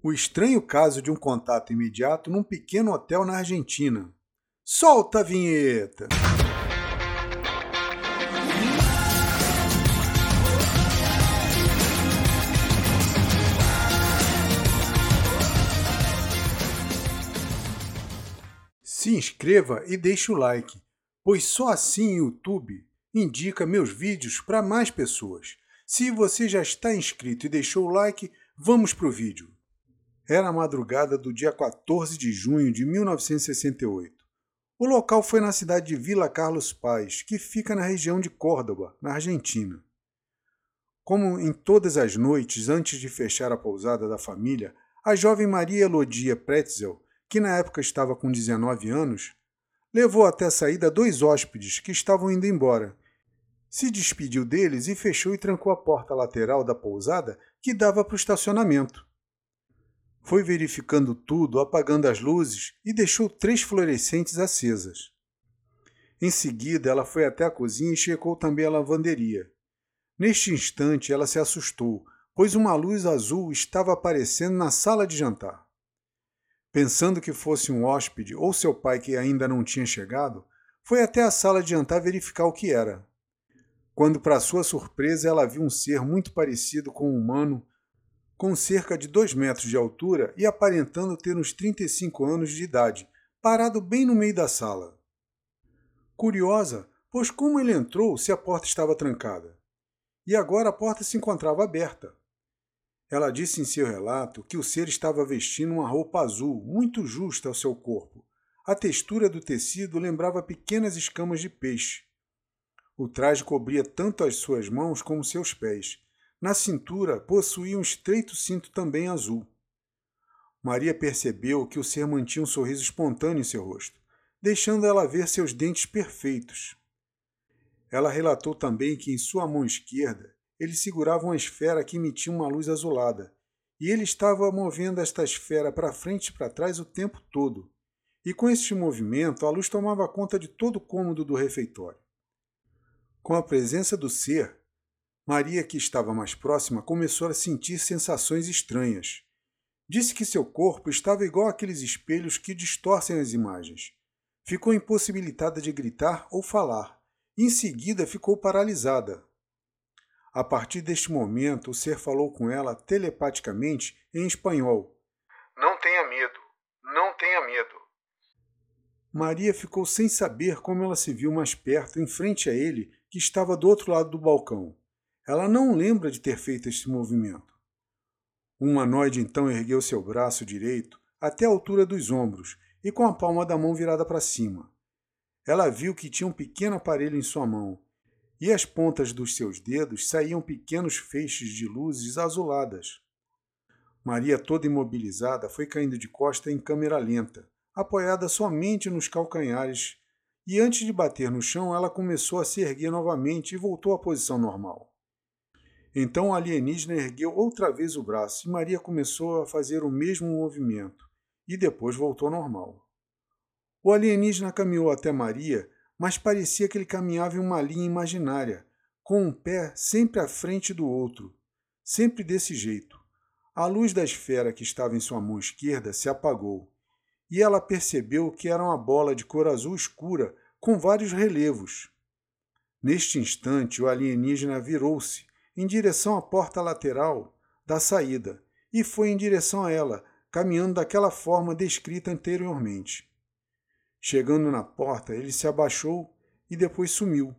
O estranho caso de um contato imediato num pequeno hotel na Argentina. Solta a vinheta! Se inscreva e deixe o like, pois só assim o YouTube indica meus vídeos para mais pessoas. Se você já está inscrito e deixou o like, vamos para o vídeo. Era a madrugada do dia 14 de junho de 1968. O local foi na cidade de Vila Carlos Paz, que fica na região de Córdoba, na Argentina. Como em todas as noites antes de fechar a pousada da família, a jovem Maria Elodia Pretzel, que na época estava com 19 anos, levou até a saída dois hóspedes que estavam indo embora. Se despediu deles e fechou e trancou a porta lateral da pousada que dava para o estacionamento. Foi verificando tudo, apagando as luzes e deixou três fluorescentes acesas. Em seguida, ela foi até a cozinha e checou também a lavanderia. Neste instante, ela se assustou, pois uma luz azul estava aparecendo na sala de jantar. Pensando que fosse um hóspede ou seu pai que ainda não tinha chegado, foi até a sala de jantar verificar o que era. Quando, para sua surpresa, ela viu um ser muito parecido com um humano, com cerca de dois metros de altura e aparentando ter uns 35 anos de idade, parado bem no meio da sala. Curiosa, pois como ele entrou se a porta estava trancada? E agora a porta se encontrava aberta. Ela disse em seu relato que o ser estava vestindo uma roupa azul, muito justa ao seu corpo. A textura do tecido lembrava pequenas escamas de peixe. O traje cobria tanto as suas mãos como seus pés. Na cintura possuía um estreito cinto também azul. Maria percebeu que o ser mantinha um sorriso espontâneo em seu rosto, deixando ela ver seus dentes perfeitos. Ela relatou também que em sua mão esquerda ele segurava uma esfera que emitia uma luz azulada, e ele estava movendo esta esfera para frente e para trás o tempo todo. E com este movimento, a luz tomava conta de todo o cômodo do refeitório. Com a presença do ser, Maria, que estava mais próxima, começou a sentir sensações estranhas. Disse que seu corpo estava igual àqueles espelhos que distorcem as imagens. Ficou impossibilitada de gritar ou falar. Em seguida, ficou paralisada, a partir deste momento, o ser falou com ela telepaticamente em espanhol. Não tenha medo, não tenha medo. Maria ficou sem saber como ela se viu mais perto, em frente a ele, que estava do outro lado do balcão. Ela não lembra de ter feito este movimento. O humanoide então ergueu seu braço direito até a altura dos ombros e com a palma da mão virada para cima. Ela viu que tinha um pequeno aparelho em sua mão e as pontas dos seus dedos saíam pequenos feixes de luzes azuladas. Maria, toda imobilizada, foi caindo de costa em câmera lenta, apoiada somente nos calcanhares, e antes de bater no chão, ela começou a se erguer novamente e voltou à posição normal. Então o alienígena ergueu outra vez o braço e Maria começou a fazer o mesmo movimento, e depois voltou ao normal. O alienígena caminhou até Maria mas parecia que ele caminhava em uma linha imaginária, com um pé sempre à frente do outro, sempre desse jeito. A luz da esfera que estava em sua mão esquerda se apagou, e ela percebeu que era uma bola de cor azul escura com vários relevos. Neste instante, o alienígena virou-se em direção à porta lateral da saída e foi em direção a ela, caminhando daquela forma descrita anteriormente. Chegando na porta, ele se abaixou e depois sumiu.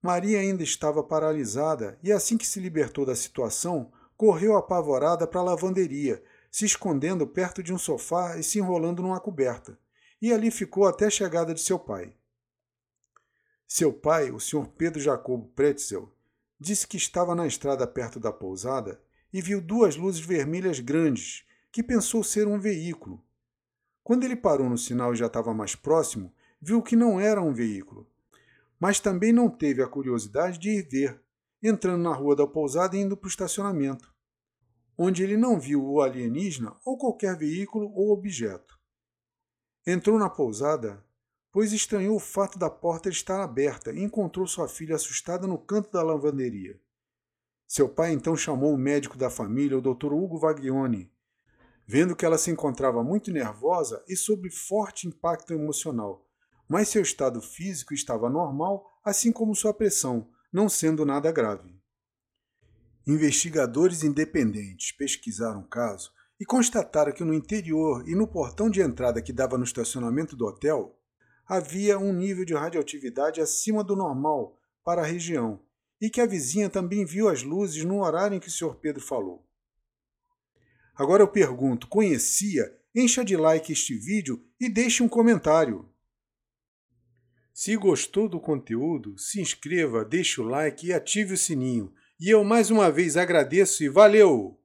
Maria ainda estava paralisada e, assim que se libertou da situação, correu apavorada para a lavanderia, se escondendo perto de um sofá e se enrolando numa coberta, e ali ficou até a chegada de seu pai. Seu pai, o Sr. Pedro Jacobo Pretzel, disse que estava na estrada perto da pousada e viu duas luzes vermelhas grandes, que pensou ser um veículo, quando ele parou no sinal e já estava mais próximo, viu que não era um veículo. Mas também não teve a curiosidade de ir ver, entrando na rua da pousada e indo para o estacionamento, onde ele não viu o alienígena ou qualquer veículo ou objeto. Entrou na pousada, pois estranhou o fato da porta estar aberta e encontrou sua filha assustada no canto da lavanderia. Seu pai então chamou o médico da família, o Dr. Hugo Vaglione, vendo que ela se encontrava muito nervosa e sob forte impacto emocional, mas seu estado físico estava normal, assim como sua pressão, não sendo nada grave. Investigadores independentes pesquisaram o caso e constataram que no interior e no portão de entrada que dava no estacionamento do hotel havia um nível de radioatividade acima do normal para a região e que a vizinha também viu as luzes no horário em que o Sr. Pedro falou. Agora eu pergunto: conhecia? Encha de like este vídeo e deixe um comentário. Se gostou do conteúdo, se inscreva, deixe o like e ative o sininho. E eu mais uma vez agradeço e valeu!